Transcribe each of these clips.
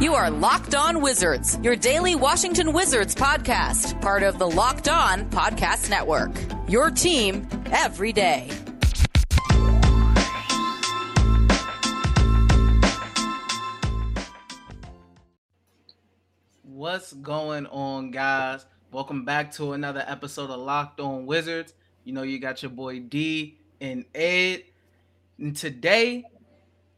You are Locked On Wizards, your daily Washington Wizards podcast, part of the Locked On Podcast Network. Your team every day. What's going on, guys? Welcome back to another episode of Locked On Wizards. You know, you got your boy D and Ed. And today,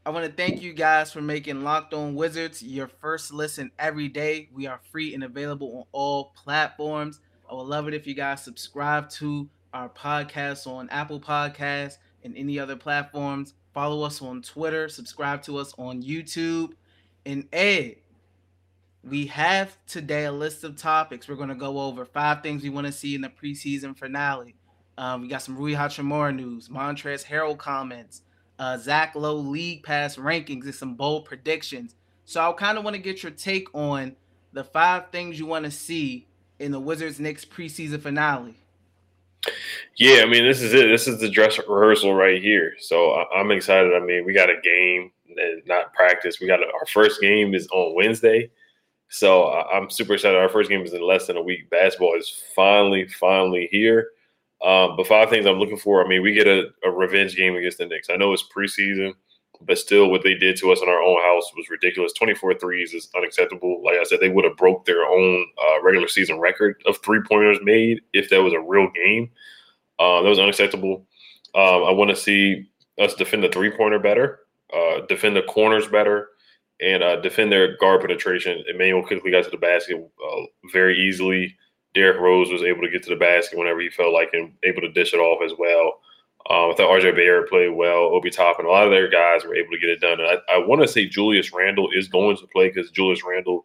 I want to thank you guys for making Locked On Wizards your first listen every day. We are free and available on all platforms. I would love it if you guys subscribe to our podcast on Apple Podcasts and any other platforms. Follow us on Twitter, subscribe to us on YouTube. And Ed, we have today a list of topics. We're going to go over five things we want to see in the preseason finale. Um, we got some Rui Hachimura news, Montrezl Harrell comments, uh, Zach Lowe league pass rankings, and some bold predictions. So I kind of want to get your take on the five things you want to see in the Wizards next preseason finale. Yeah, I mean, this is it. This is the dress rehearsal right here. So I- am excited. I mean, we got a game and not practice. We got a, our first game is on Wednesday. So I- I'm super excited. Our first game is in less than a week. Basketball is finally, finally here. Um, but five things I'm looking for. I mean, we get a, a revenge game against the Knicks. I know it's preseason, but still, what they did to us in our own house was ridiculous. 24 threes is unacceptable. Like I said, they would have broke their own uh, regular season record of three pointers made if that was a real game. Um, that was unacceptable. Um, I want to see us defend the three pointer better, uh, defend the corners better, and uh, defend their guard penetration. Immanuel Quickley got to the basket uh, very easily. Derrick Rose was able to get to the basket whenever he felt like and able to dish it off as well. Um, I thought RJ Barrett played well. Obi Toppin, a lot of their guys were able to get it done. And I, I want to say Julius Randle is going to play because Julius Randle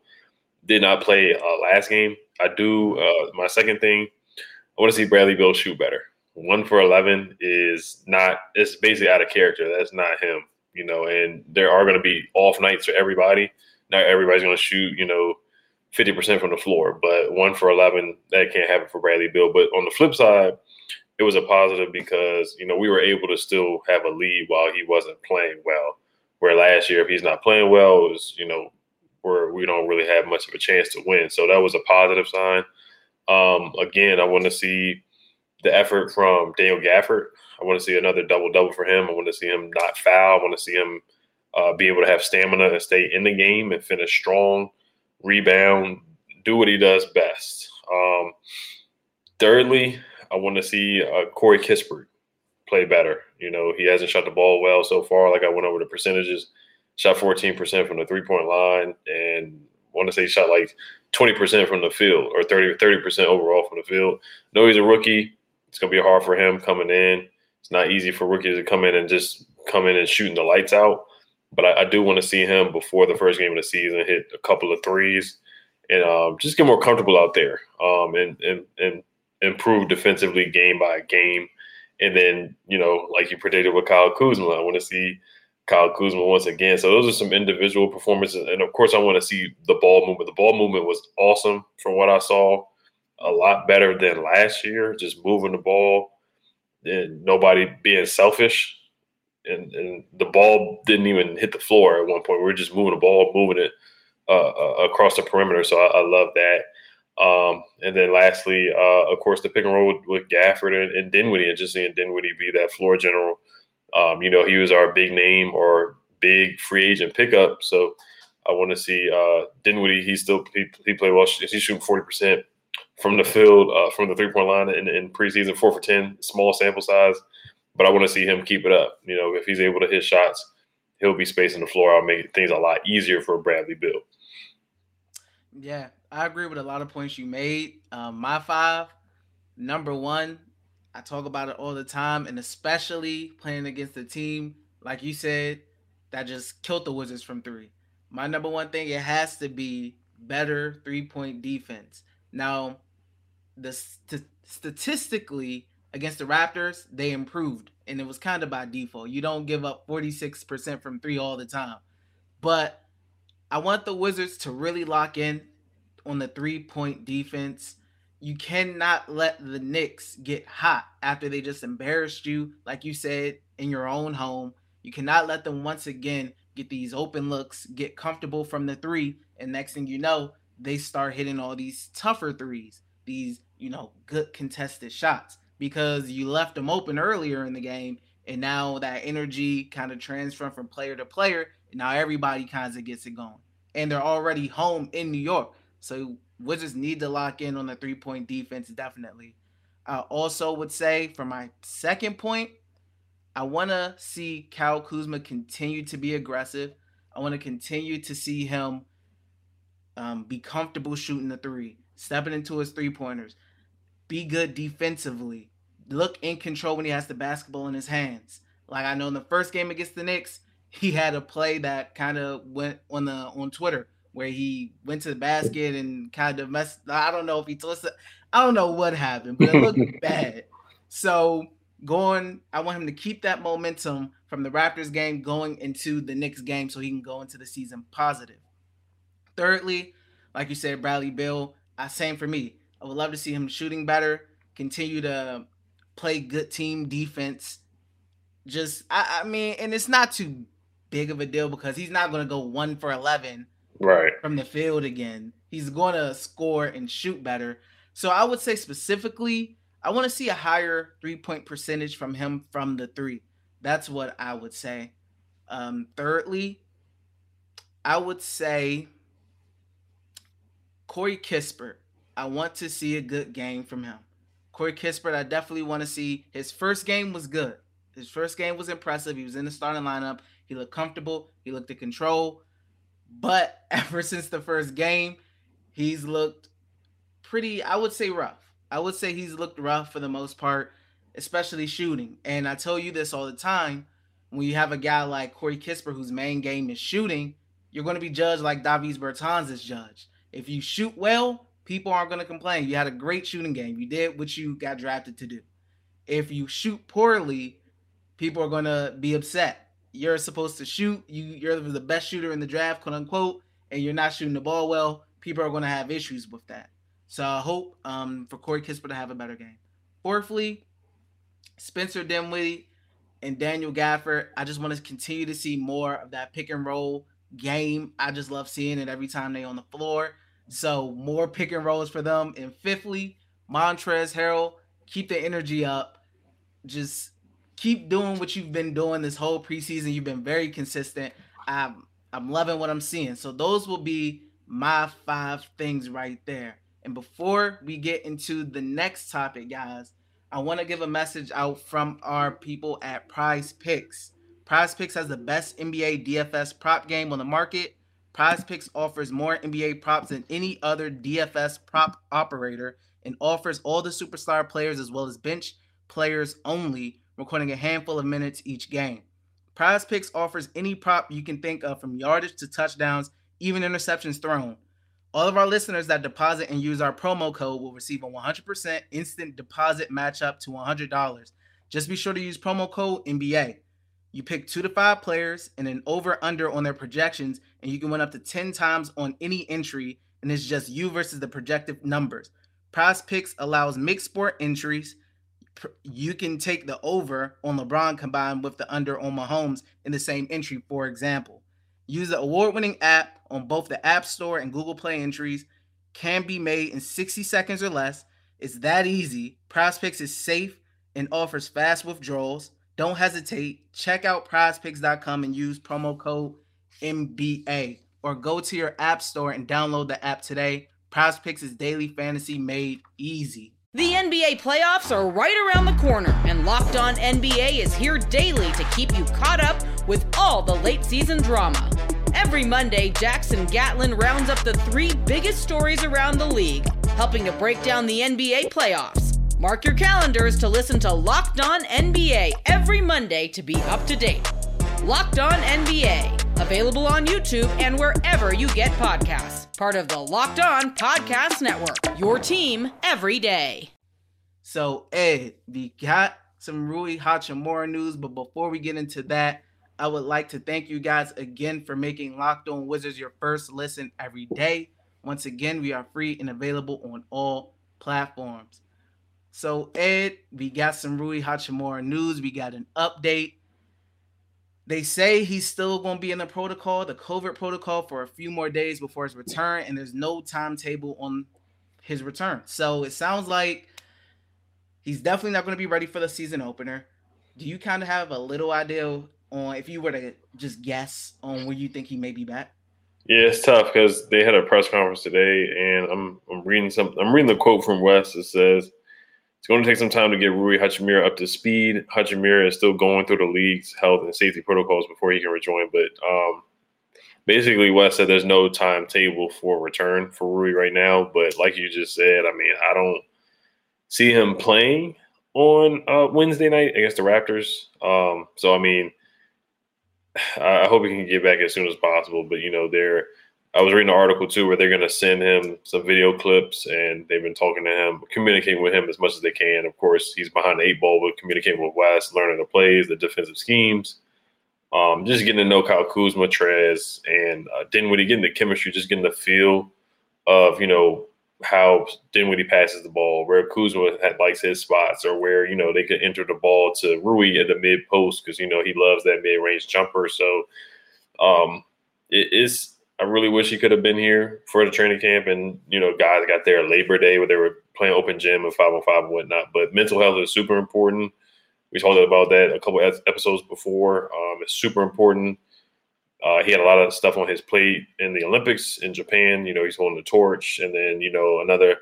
did not play uh, last game. I do. Uh, my second thing, I want to see Bradley Beal shoot better. One for eleven is not. It's basically out of character. That's not him. You know, and there are going to be off nights for everybody. Not everybody's going to shoot. You know, fifty percent from the floor, but one for eleven that can't happen for Bradley Beal. But on the flip side it was a positive because you know we were able to still have a lead while he wasn't playing well. Where last year, if he's not playing well, it was you know where we don't really have much of a chance to win. So that was a positive sign. Um, again, I want to see the effort from Daniel Gafford. I want to see another double double for him. I want to see him not foul. I want to see him uh, be able to have stamina and stay in the game and finish strong, rebound, do what he does best. Um, thirdly, I want to see uh, Corey Kispert play better. You know, he hasn't shot the ball well so far. Like I went over the percentages, shot 14% from the three point line, and want to say he shot like 20% from the field or 30 30% overall from the field. No, he's a rookie. It's gonna be hard for him coming in. It's not easy for rookies to come in and just come in and shooting the lights out. But I, I do want to see him before the first game of the season hit a couple of threes and um, just get more comfortable out there um, and and and improve defensively game by game. And then, you know, like you predicted with Kyle Kuzma, I want to see Kyle Kuzma once again. So those are some individual performances. And of course, I want to see the ball movement. The ball movement was awesome from what I saw. A lot better than last year, just moving the ball and nobody being selfish. And, and the ball didn't even hit the floor at one point. We were just moving the ball, moving it uh, uh, across the perimeter. So I, I love that. Um, and then lastly, uh, of course, the pick and roll with Gafford and, and Dinwiddie, and just seeing Dinwiddie be that floor general. Um, you know, he was our big name or big free agent pickup. So I want to see uh, Dinwiddie. He still he, he played well. He's shooting forty percent from the field, uh, from the three point line in, in preseason, four for ten, small sample size. But I want to see him keep it up. You know, if he's able to hit shots, he'll be spacing the floor. I'll make things a lot easier for Bradley Beal. Yeah, I agree with a lot of points you made. Um, my five, number one, I talk about it all the time, and especially playing against a team like you said that just killed the Wizards from three. my number one thing it has to be better three point defense. Now, the st- statistically against the Raptors, they improved, and it was kind of by default. You don't give up 46% from three all the time, but I want the Wizards to really lock in on the three point defense. You cannot let the Knicks get hot after they just embarrassed you, like you said, in your own home. You cannot let them once again get these open looks, get comfortable from the three, and next thing you know, they start hitting all these tougher threes, these, you know, good contested shots because you left them open earlier in the game and now that energy kind of transferred from player to player and now everybody kind of gets it going. And they're already home in new york so we just need to lock in on the three point defense definitely. I also would say for my second point i want to see Kyle kuzma continue to be aggressive. I want to continue to see him um, be comfortable shooting the three stepping into his three pointers be good defensively look in control when he has the basketball in his hands. Like I know in the first game against the Knicks, he had a play that kind of went on the on Twitter where he went to the basket and kind of messed. I don't know if he twisted. I don't know what happened, but it looked bad. So going, I want him to keep that momentum from the Raptors game going into the Knicks game, so he can go into the season positive. Thirdly, like you said, Bradley Beal. Uh, same for me. I would love to see him shooting better, continue to play good team defense. Just I, I mean, and it's not too big of a deal because he's not going to go one for eleven right from the field again. He's going to score and shoot better. So I would say specifically, I want to see a higher three point percentage from him from the three. That's what I would say. Um, thirdly, I would say Corey Kispert. I want to see a good game from him. Corey Kispert, I definitely want to see. His first game was good. His first game was impressive. He was in the starting lineup. He looked comfortable. He looked in control. But ever since the first game, he's looked pretty, I would say, rough. I would say he's looked rough for the most part, especially shooting. And I tell you this all the time when you have a guy like Corey Kispert, whose main game is shooting, you're going to be judged like Davis Bertans is judged. If you shoot well, people aren't going to complain. You had a great shooting game. You did what you got drafted to do. If you shoot poorly, people are going to be upset. You're supposed to shoot. You you're the best shooter in the draft, quote unquote, and you're not shooting the ball well. People are going to have issues with that. So I hope um, for Corey Kispert to have a better game. Fourthly, Spencer Dinwiddie and Daniel Gafford. I just want to continue to see more of that pick and roll game. I just love seeing it every time they on the floor. So more pick and rolls for them. And fifthly, Montrezl Harrell, keep the energy up. Just keep doing what you've been doing this whole preseason. You've been very consistent. I'm I'm loving what I'm seeing. So those will be my five things right there. And before we get into the next topic, guys, I want to give a message out from our people at Prize Picks. Prize Picks has the best NBA DFS prop game on the market. Prize Picks offers more NBA props than any other DFS prop operator and offers all the superstar players as well as bench players only, recording a handful of minutes each game. Prize Picks offers any prop you can think of from yardage to touchdowns, even interceptions thrown. All of our listeners that deposit and use our promo code will receive a 100% instant deposit match up to $100. Just be sure to use promo code NBA. You pick two to five players and an over under on their projections, and you can win up to 10 times on any entry, and it's just you versus the projected numbers. Prize Picks allows mixed sport entries. You can take the over on LeBron combined with the under on Mahomes in the same entry, for example. Use the award winning app on both the App Store and Google Play entries. Can be made in 60 seconds or less. It's that easy. Prize Picks is safe and offers fast withdrawals. Don't hesitate. Check out prizepicks.com and use promo code NBA or go to your app store and download the app today. Prize Picks is daily fantasy made easy. The NBA playoffs are right around the corner, and Locked On NBA is here daily to keep you caught up with all the late season drama. Every Monday, Jackson Gatlin rounds up the three biggest stories around the league, helping to break down the NBA playoffs. Mark your calendars to listen to Locked On NBA every Monday to be up to date. Locked On NBA, Available on YouTube and wherever you get podcasts. Part of the Locked On Podcast Network. Your team every day. So, Ed, we got some Rui Hachimura news, but before we get into that, I would like to thank you guys again for making Locked On Wizards your first listen every day. Once again, we are free and available on all platforms. So, Ed, we got some Rui Hachimura news. We got an update. They say he's still going to be in the protocol, the COVID protocol, for a few more days before his return, and there's no timetable on his return. So it sounds like he's definitely not going to be ready for the season opener. Do you kind of have a little idea on if you were to just guess on when you think he may be back? Yeah, it's tough because they had a press conference today, and I'm I'm reading some. I'm reading the quote from Wes. It says it's going to take some time to get Rui Hachimura up to speed. Hachimura is still going through the league's health and safety protocols before he can rejoin. But um, basically, Wes said there's no timetable for return for Rui right now. But like you just said, I mean, I don't see him playing on uh, Wednesday night against the Raptors. Um, so I mean, I hope he can get back as soon as possible. But you know, they're I was reading an article too where they're going to send him some video clips, and they've been talking to him, communicating with him as much as they can. Of course, he's behind the eight ball, but communicating with Wes, learning the plays, the defensive schemes, um, just getting to know Kyle Kuzma, Trez, and uh, Dinwiddie, getting the chemistry, just getting the feel of you know how Dinwiddie passes the ball, where Kuzma had, likes his spots, or where you know they could enter the ball to Rui at the mid post because you know he loves that mid range jumper. So um, it is I really wish he could have been here for the training camp. And, you know, guys got there Labor Day where they were playing open gym and 505 and whatnot. But mental health is super important. We talked about that a couple episodes before. Um, it's super important. Uh, he had a lot of stuff on his plate in the Olympics in Japan. You know, he's holding the torch. And then, you know, another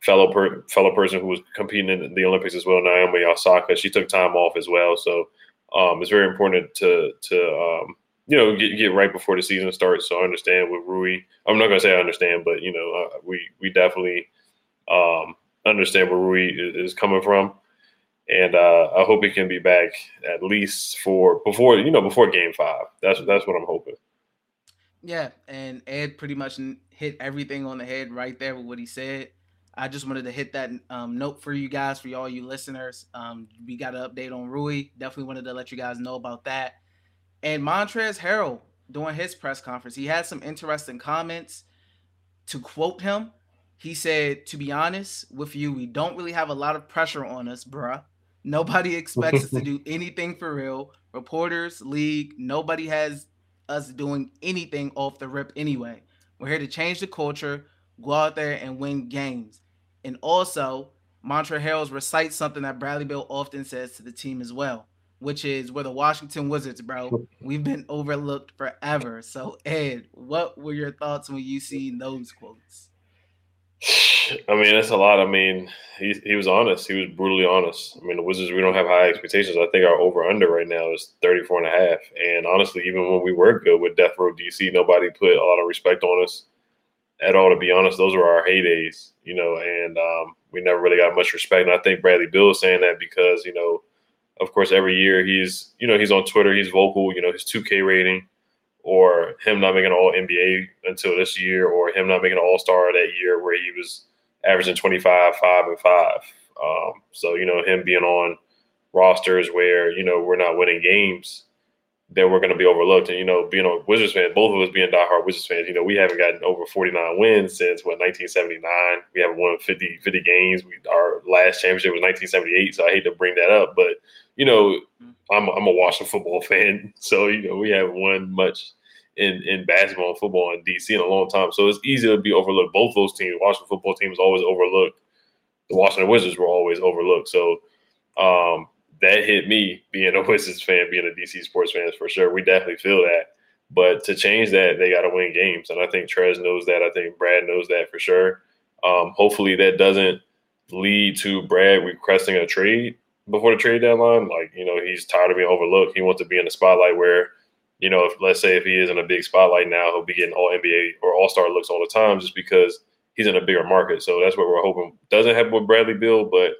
fellow per- fellow person who was competing in the Olympics as well, Naomi Osaka, she took time off as well. So um, it's very important to to um, you know, get, get right before the season starts. So I understand with Rui. I'm not gonna say I understand, but you know, uh, we we definitely um, understand where Rui is, is coming from, and uh, I hope he can be back at least for before you know before Game Five. That's that's what I'm hoping. Yeah, and Ed pretty much hit everything on the head right there with what he said. I just wanted to hit that um, note for you guys, for all you listeners. Um, we got an update on Rui. Definitely wanted to let you guys know about that. And Montrezl Harrell, during his press conference, he had some interesting comments. To quote him, he said, To be honest with you, we don't really have a lot of pressure on us, bruh. Nobody expects us to do anything for real. Reporters, league, nobody has us doing anything off the rip anyway. We're here to change the culture, go out there and win games. And also, Montrezl Harrell recites something that Bradley Beal often says to the team as well which is we're the Washington Wizards, bro. We've been overlooked forever. So, Ed, what were your thoughts when you see those quotes? I mean, that's a lot. I mean, he, he was honest. He was brutally honest. I mean, the Wizards, we don't have high expectations. I think our over under right now is 34 and a half. And honestly, even when we were good with Death Row DC, nobody put a lot of respect on us at all, to be honest. Those were our heydays, you know, and um, we never really got much respect. And I think Bradley Beal is saying that because, you know, of course, every year he's you know he's on Twitter, he's vocal. You know his 2K rating, or him not making an All NBA until this year, or him not making an All Star that year where he was averaging 25, five and five. Um, so you know him being on rosters where you know we're not winning games that we're going to be overlooked. And, you know, being a Wizards fan, both of us being diehard Wizards fans, you know, we haven't gotten over 49 wins since, what, 1979. We haven't won 50, 50 games. We, our last championship was 1978. So I hate to bring that up. But, you know, I'm, I'm a Washington football fan. So, you know, we haven't won much in, in basketball and football in DC in a long time. So it's easy to be overlooked. Both those teams, Washington football team is always overlooked. The Washington Wizards were always overlooked. So, um, that hit me being a Wizards fan, being a DC sports fan for sure. We definitely feel that. But to change that, they got to win games, and I think Trez knows that. I think Brad knows that for sure. Um, hopefully, that doesn't lead to Brad requesting a trade before the trade deadline. Like you know, he's tired of being overlooked. He wants to be in the spotlight where you know, if let's say if he is in a big spotlight now, he'll be getting all NBA or All Star looks all the time just because he's in a bigger market. So that's what we're hoping doesn't happen with Bradley Beal, but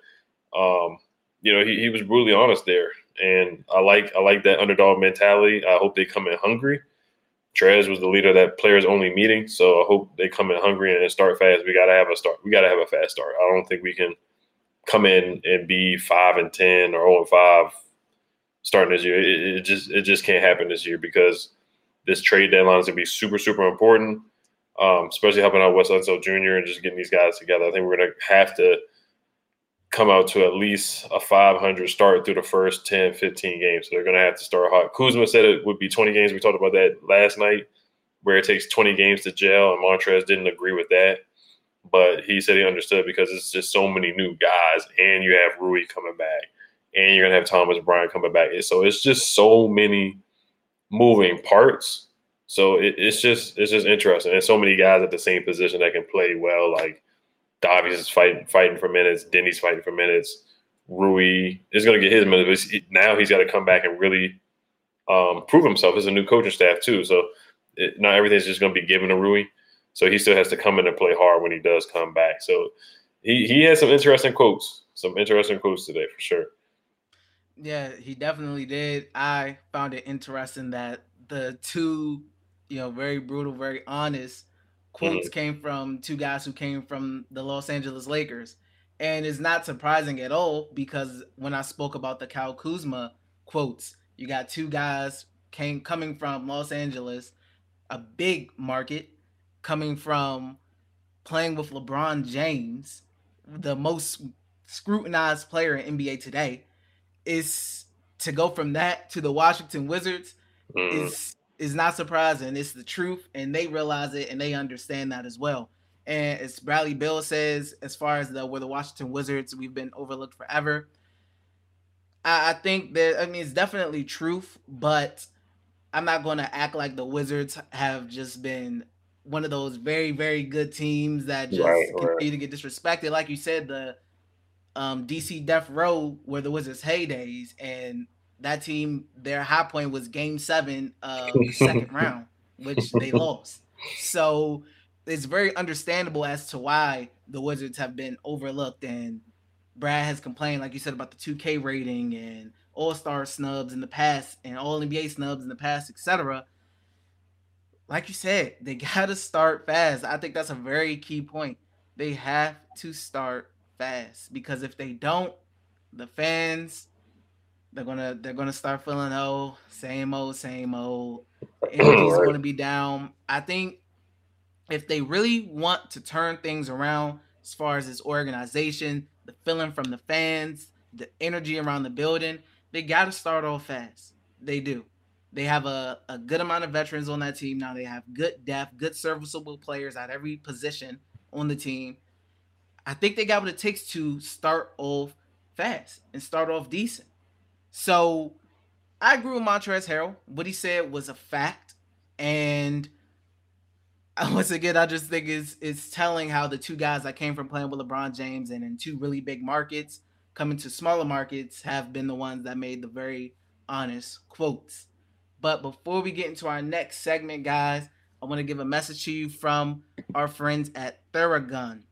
um, you know, he, he was brutally honest there. And I like I like that underdog mentality. I hope they come in hungry. Trez was the leader of that players only meeting. So I hope they come in hungry and start fast. We gotta have a start. We gotta have a fast start. I don't think we can come in and be five and ten or zero oh and five starting this year. It, it, just it just can't happen this year because this trade deadline is gonna be super super important, um, especially helping out Wes Unseld Jr. and just getting these guys together. I think we're gonna have to come out to at least a 500 start through the first 10, 15 games. So they're going to have to start hot. Kuzma said it would be 20 games. We talked about that last night, where it takes 20 games to gel, and Montrez didn't agree with that. But he said he understood because it's just so many new guys, and you have Rui coming back, and you're to have Thomas Bryant coming back. So it's just so many moving parts. So it, it's just it's just interesting. And so many guys at the same position that can play well, like Davies is fighting fighting for minutes. Deni's fighting for minutes. Rui is to get his minutes. Now he's got to come back and really um, prove himself as a new coaching staff too. So it, not everything's just to be given to Rui. So he still has to come in and play hard when he does come back. So he he has some interesting quotes, some interesting quotes today for sure. Yeah, he definitely did. I found it interesting that the two, you know, very brutal, very honest quotes mm-hmm. came from two guys who came from the Los Angeles Lakers. And it's not surprising at all because when I spoke about the Kyle Kuzma quotes, you got two guys came coming from Los Angeles, a big market, coming from playing with LeBron James, the most scrutinized player in NBA today, is to go from that to the Washington Wizards mm. is is not surprising. It's the truth, and they realize it and they understand that as well. And as Bradley Beal says, as far as the where the Washington Wizards, we've been overlooked forever. I, I think that I mean it's definitely truth, but I'm not going to act like the Wizards have just been one of those very very good teams that just right, continue right. to get disrespected. Like you said, the um, DC Death Row were the Wizards' heydays, and that team, their high point was game seven of the second round, which they lost. So it's very understandable as to why the Wizards have been overlooked. And Brad has complained, like you said, about the 2K rating and All Star snubs in the past and All NBA snubs in the past, etc. Like you said, they got to start fast. I think that's a very key point. They have to start fast because if they don't, the fans they're gonna they're gonna start feeling oh same old same old. Energy's right. gonna be down. I think if they really want to turn things around as far as this organization, the feeling from the fans, the energy around the building, they got to start off fast. They do. They have a, a good amount of veterans on that team now. They have good depth, good serviceable players at every position on the team. I think they got what it takes to start off fast and start off decent. So I agree with Montrezl Harrell. What he said was a fact. And once again, I just think it's it's telling how the two guys that came from playing with LeBron James and in two really big markets coming to smaller markets have been the ones that made the very honest quotes. But before we get into our next segment, guys, I want to give a message to you from our friends at Theragun.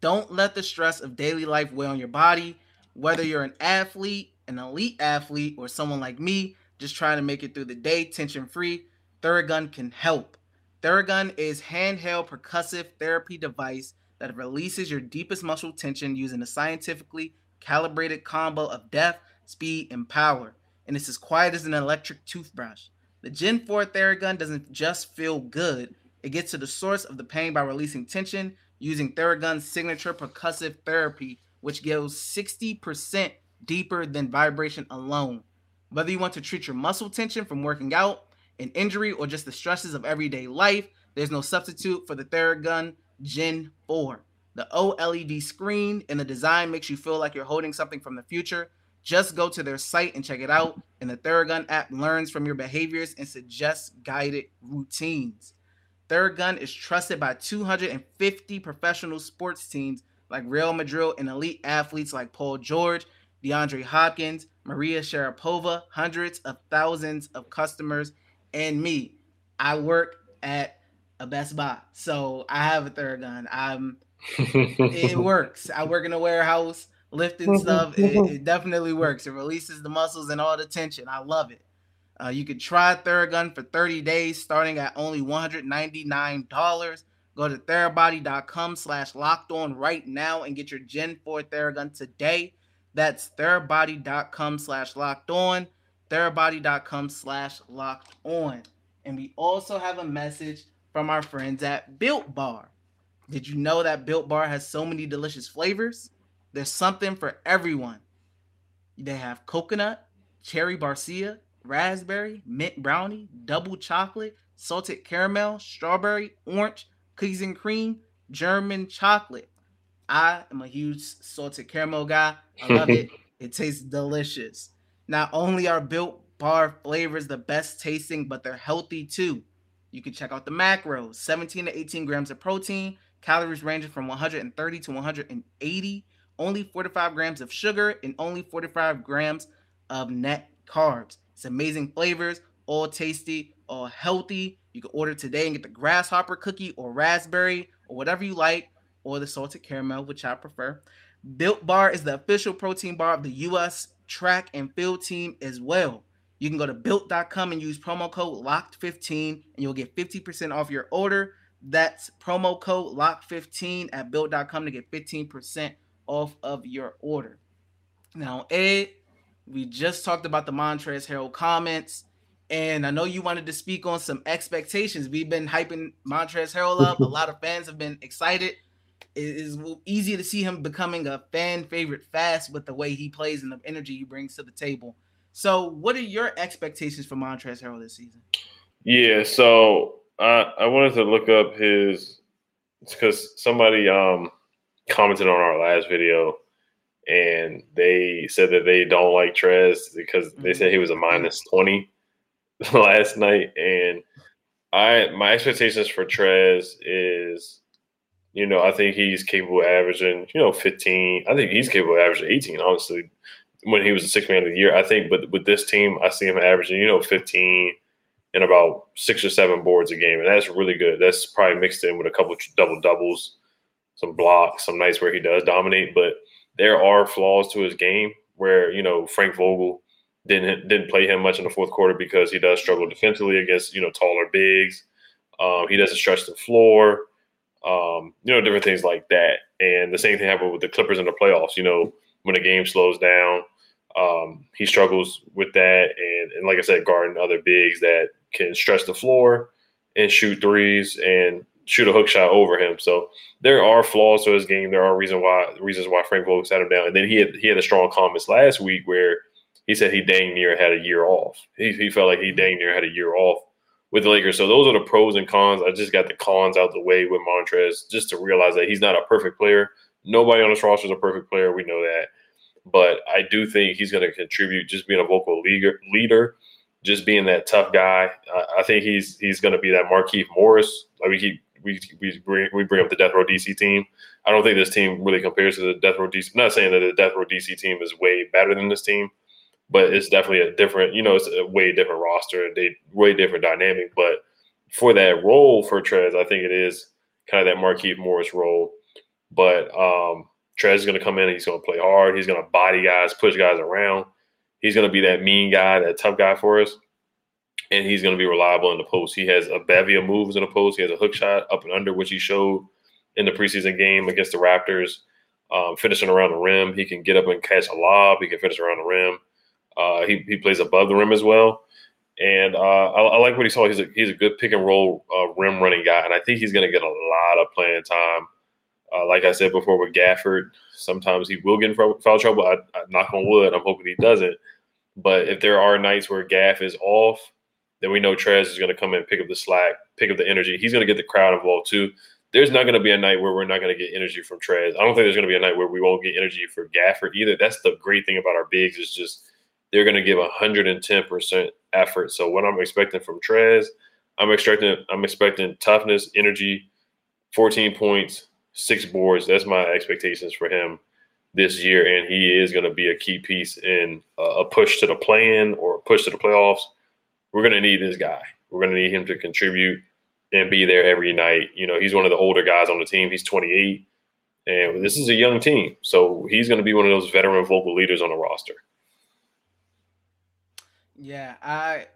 Don't let the stress of daily life weigh on your body. Whether you're an athlete, an elite athlete, or someone like me just trying to make it through the day tension free, Theragun can help. Theragun is handheld percussive therapy device that releases your deepest muscle tension using a scientifically calibrated combo of depth, speed, and power. And it's as quiet as an electric toothbrush. The Gen 4 Theragun doesn't just feel good, it gets to the source of the pain by releasing tension using Theragun's signature percussive therapy, which goes 60% deeper than vibration alone. Whether you want to treat your muscle tension from working out, an injury, or just the stresses of everyday life, there's no substitute for the Theragun Gen 4. The OLED screen and the design makes you feel like you're holding something from the future. Just go to their site and check it out. And the Theragun app learns from your behaviors and suggests guided routines. Theragun is trusted by 250 professional sports teams like Real Madrid and elite athletes like Paul George DeAndre Hopkins, Maria Sharapova, hundreds of thousands of customers, and me. I work at a Best Buy, so I have a Theragun. I'm it works. I work in a warehouse lifting stuff. It, it, definitely works. It releases the muscles and all the tension. I love it. Uh, you can try Theragun for 30 days starting at only $199. Go to therabody.com slash locked on right now and get your Gen 4 Theragun today. That's therabody.com slash locked on. Therabody.com slash locked on. And we also have a message from our friends at Built Bar. Did you know that Built Bar has so many delicious flavors? There's something for everyone. They have coconut, cherry barcia, raspberry, mint brownie, double chocolate, salted caramel, strawberry, orange, cookies and cream, German chocolate. I am a huge salted caramel guy. I love it. It tastes delicious. Not only are built bar flavors the best tasting, but they're healthy too. You can check out the macros 17 to 18 grams of protein, calories ranging from 130 to 180, only 45 grams of sugar, and only 45 grams of net carbs. It's amazing flavors, all tasty, all healthy. You can order today and get the grasshopper cookie or raspberry or whatever you like, or the salted caramel, which I prefer. Built Bar is the official protein bar of the U.S. track and field team as well. You can go to built.com and use promo code LOCKED15 and you'll get 50% off your order. That's promo code LOCK15 at built.com to get 15% off of your order. Now, Ed, we just talked about the Montrezl Harrell comments, and I know you wanted to speak on some expectations. We've been hyping Montrezl Harrell up. A lot of fans have been excited. It is easy to see him becoming a fan favorite fast with the way he plays and the energy he brings to the table. So, what are your expectations for Montrezl Harrell this season? Yeah, so I I wanted to look up his because somebody um commented on our last video and they said that they don't like Trez because they said he was a minus mm-hmm. 20 last night. And I my expectations for Trez is, you know, I think he's capable of averaging, you know, 15. I think he's capable of averaging 18, honestly, when he was a six man of the year. I think but with this team, I see him averaging, you know, 15 and about six or seven boards a game. And that's really good. That's probably mixed in with a couple double doubles, some blocks, some nights where he does dominate. But there are flaws to his game where you know Frank Vogel didn't didn't play him much in the fourth quarter because he does struggle defensively against you know taller bigs. Um, he doesn't stretch the floor. Um, you know different things like that. And the same thing happened with the Clippers in the playoffs. You know when the game slows down, um, he struggles with that. And, and like I said, guarding other bigs that can stretch the floor and shoot threes and shoot a hook shot over him. So there are flaws to his game. There are reason why reasons why Frank Vogel sat him down. And then he had he had a strong comments last week where he said he dang near had a year off. He, he felt like he dang near had a year off with the Lakers. So those are the pros and cons. I just got the cons out the way with Montrez just to realize that he's not a perfect player. Nobody on this roster is a perfect player. We know that. But I do think he's going to contribute just being a vocal leader, leader just being that tough guy. I, I think he's he's going to be that Markieff Morris. Like we keep we we bring, we bring up the Death Row DC team. I don't think this team really compares to the Death Row DC. I'm not saying that the Death Row DC team is way better than this team, but it's definitely a different. You know, it's a way different roster, they way different dynamic. But for that role for Trez, I think it is kind of that Markieff Morris role. But um, Trez is going to come in. and He's going to play hard. He's going to body guys, push guys around. He's going to be that mean guy, that tough guy for us and he's going to be reliable in the post. He has a bevy of moves in the post. He has a hook shot up and under, which he showed in the preseason game against the Raptors, um, finishing around the rim. He can get up and catch a lob. He can finish around the rim. Uh, he, he plays above the rim as well. And uh, I, I, like what he saw. He's a, he's a good pick and roll uh, rim running guy. And I think he's going to get a lot of playing time. Uh, like I said before with Gafford, sometimes he will get in foul trouble. I, I knock on wood. I'm hoping he doesn't. But if there are nights where Gaff is off, then we know Trez is going to come in, pick up the slack, pick up the energy. He's going to get the crowd involved too. There's not going to be a night where we're not going to get energy from Trez. I don't think there's going to be a night where we won't get energy for Gafford either. That's the great thing about our bigs is just they're going to give 110% effort. So what I'm expecting from Trez, I'm expecting I'm expecting toughness, energy, 14 points, six boards. That's my expectations for him this year, and he is going to be a key piece in uh, a push to the plan or a push to the playoffs we're going to need this guy. We're going to need him to contribute and be there every night. You know, he's one of the older guys on the team. He's 28, and this is a young team, so he's going to be one of those veteran vocal leaders on the roster. Yeah, I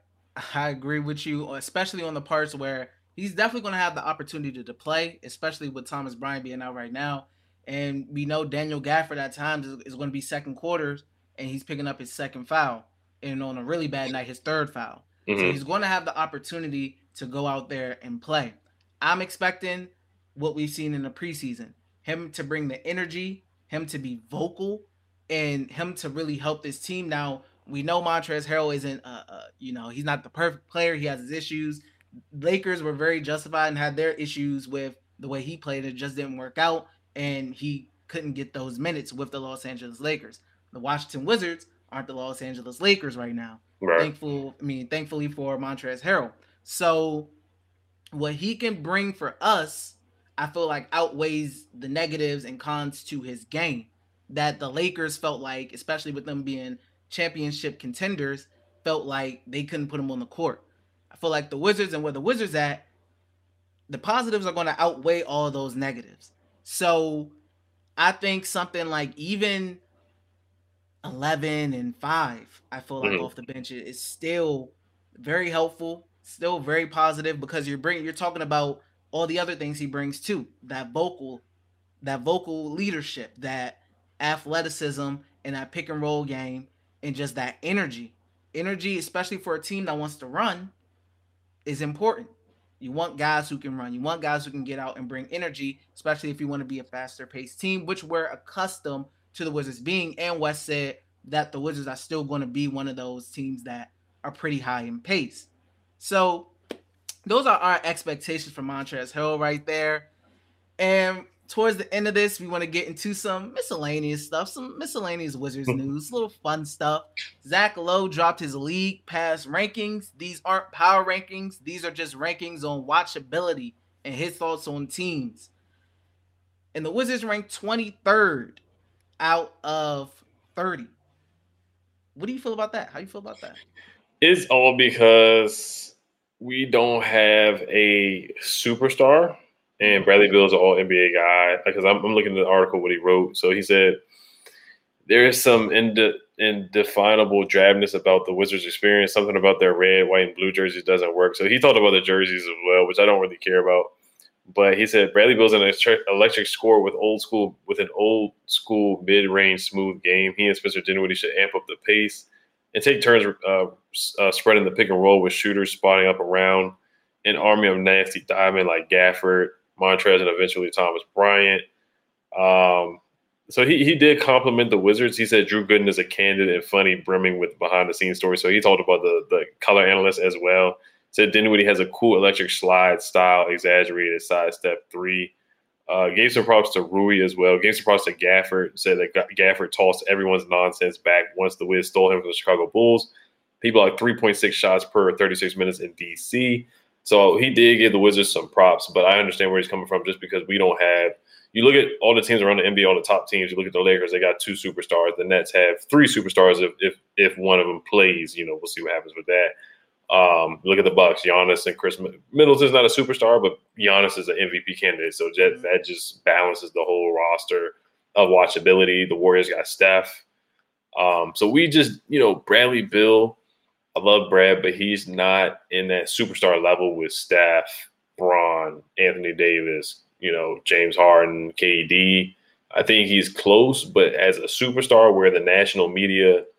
I agree with you, especially on the parts where he's definitely going to have the opportunity to play, especially with Thomas Bryant being out right now. And we know Daniel Gafford at times is, is going to be second quarters, and he's picking up his second foul, and on a really bad night, his third foul. Mm-hmm. So he's going to have the opportunity to go out there and play. I'm expecting what we've seen in the preseason him to bring the energy, him to be vocal, and him to really help this team. Now, we know Montrezl Harrell isn't, uh, uh, you know, he's not the perfect player. He has his issues. Lakers were very justified and had their issues with the way he played. It just didn't work out, and he couldn't get those minutes with the Los Angeles Lakers. The Washington Wizards aren't the Los Angeles Lakers right now. Right. Thankful, I mean, thankfully for Montrezl Harrell. So, what he can bring for us I feel like outweighs the negatives and cons to his game that the Lakers felt like, especially with them being championship contenders, felt like they couldn't put him on the court. I feel like the Wizards and where the Wizards at, the positives are going to outweigh all those negatives. So I think something like even 11 and 5, I feel like mm-hmm. off the bench is still very helpful, still very positive because you're bringing you're talking about all the other things he brings too. That vocal, that vocal leadership, that athleticism, and that pick and roll game, and just that energy. Energy, especially for a team that wants to run, is important. You want guys who can run. You want guys who can get out and bring energy, especially if you want to be a faster paced team, which we're accustomed to the Wizards being. And Wes said that the Wizards are still going to be one of those teams that are pretty high in pace. So those are our expectations for Montrezl Harrell right there. And towards the end of this, we want to get into some miscellaneous stuff, some miscellaneous Wizards hmm. news, little fun stuff. Zach Lowe dropped his league pass rankings. These aren't power rankings, these are just rankings on watchability and his thoughts on teams. And the Wizards ranked 23rd out of 30. What do you feel about that? How do you feel about that? It's all because we don't have a superstar, and Bradley Beal is an All NBA guy. Because I'm, I'm, looking at the article what he wrote. So he said there is some inde- indefinable drabness about the Wizards' experience. Something about their red, white, and blue jerseys doesn't work. So he talked about the jerseys as well, which I don't really care about. But he said Bradley Beal's an electric score with old school with an old school mid range smooth game. He and Spencer Dinwiddie should amp up the pace and take turns uh, uh, spreading the pick and roll with shooters spotting up around an army of nasty diamond like Gafford, Montrez, and eventually Thomas Bryant. Um, so he, he did compliment the Wizards. He said Drew Gooden is a candid and funny, brimming with behind the scenes stories. So he talked about the the color analyst as well. Said Dinwiddie has a cool electric slide style, exaggerated sidestep three. Uh, gave some props to Rui as well. Gave some props to Gafford. Said that Gafford tossed everyone's nonsense back once the Wiz stole him from the Chicago Bulls. People like 3.6 shots per 36 minutes in DC. So he did give the Wizards some props, but I understand where he's coming from just because we don't have. You look at all the teams around the NBA, all the top teams. You look at the Lakers; they got two superstars. The Nets have three superstars. If if if one of them plays, you know, we'll see what happens with that. Um, look at the Bucks, Giannis and Khris Middleton's not a superstar, but Giannis is an MVP candidate. So that, mm-hmm. that just balances the whole roster of watchability. The Warriors got Steph. Um, so we just, you know, Bradley Beal, I love Brad, but he's not in that superstar level with Steph, Bron, Anthony Davis, you know, James Harden, KD. I think he's close, but as a superstar where the national media –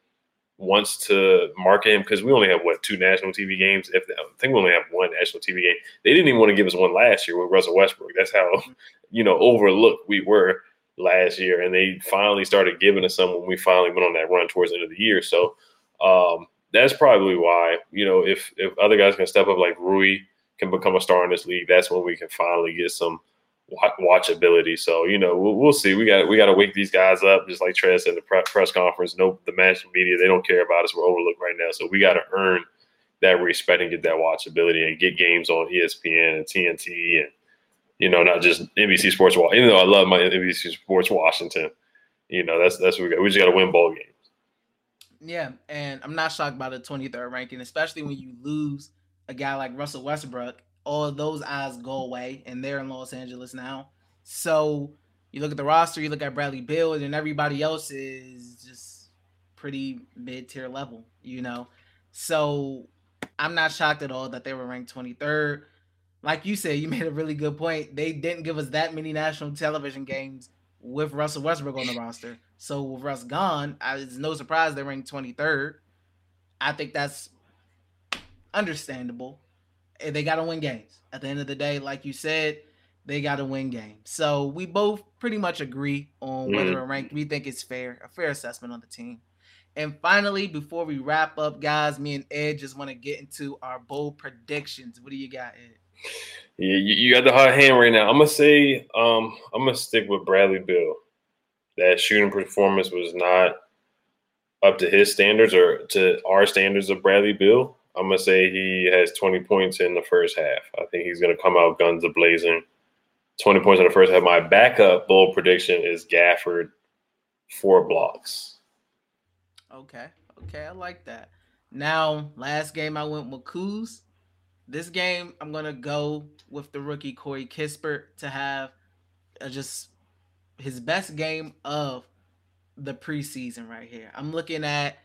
wants to market him because we only have what two national TV games. If I think we only have one national TV game, they didn't even want to give us one last year with Russell Westbrook. That's how you know overlooked we were last year, and they finally started giving us some when we finally went on that run towards the end of the year. So um, that's probably why you know if if other guys can step up like Rui can become a star in this league, that's when we can finally get some watchability. So you know, we'll, we'll, see. We got we got to wake these guys up, just like Trez said in the press conference. No, the national media they don't care about us. We're overlooked right now, so we got to earn that respect and get that watchability and get games on ESPN and TNT and you know not just NBC Sports. Even though I love my NBC Sports Washington, you know that's that's what we got. We just got to win ball games. Yeah, and I'm not shocked by the 23rd ranking, especially when you lose a guy like Russell Westbrook all those eyes go away, and they're in Los Angeles now. So you look at the roster, you look at Bradley Beal, and everybody else is just pretty mid tier level, you know. So I'm not shocked at all that they were ranked 23rd. Like you said, you made a really good point. They didn't give us that many national television games with Russell Westbrook on the roster. So with Russ gone, I, it's no surprise they ranked 23rd. I think that's understandable. They got to win games. At the end of the day, like you said, they got to win games. So we both pretty much agree on whether mm-hmm. ranked. We think it's fair, a fair assessment on the team. And finally, before we wrap up, guys, me and Ed just want to get into our bold predictions. What do you got, Ed? Yeah, you, you got the hot hand right now. I'm gonna say, um, I'm gonna stick with Bradley Beal. That shooting performance was not up to his standards or to our standards of Bradley Beal. I'm gonna say he has 20 points in the first half. I think he's gonna come out guns a blazing. 20 points in the first half. My backup bold prediction is Gafford, four blocks. Okay, okay, I like that. Now, last game I went with Kuz. This game I'm gonna go with the rookie Corey Kispert to have uh, just his best game of the preseason right here. I'm looking at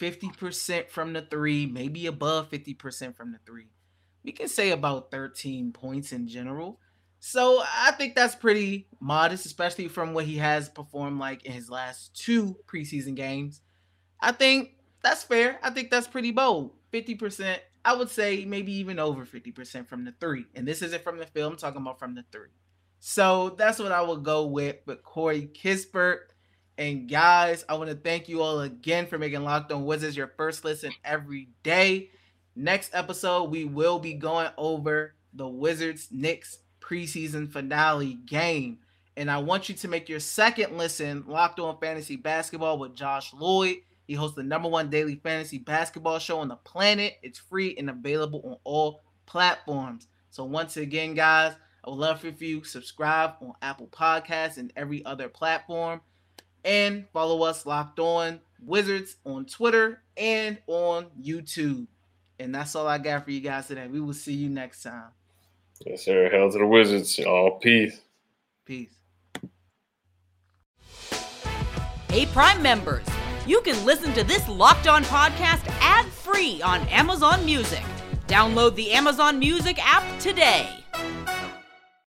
50% from the three, maybe above 50% from the three. We can say about 13 points in general. So I think that's pretty modest, especially from what he has performed like in his last two preseason games. I think that's fair. I think that's pretty bold. 50%, I would say maybe even over 50% from the three. And this isn't from the film, talking about from the three. So that's what I will go with. But Corey Kispert. And guys, I want to thank you all again for making Locked On Wizards your first listen every day. Next episode, we will be going over the Wizards Knicks preseason finale game. And I want you to make your second listen Locked On Fantasy Basketball with Josh Lloyd. He hosts the number one daily fantasy basketball show on the planet. It's free and available on all platforms. So, once again, guys, I would love if you subscribe on Apple Podcasts and every other platform. And follow us locked on Wizards on Twitter and on YouTube. And that's all I got for you guys today. We will see you next time. Yes, sir. Hell to the Wizards. All peace. Peace. Hey, Prime members, you can listen to this locked on podcast ad free on Amazon Music. Download the Amazon Music app today.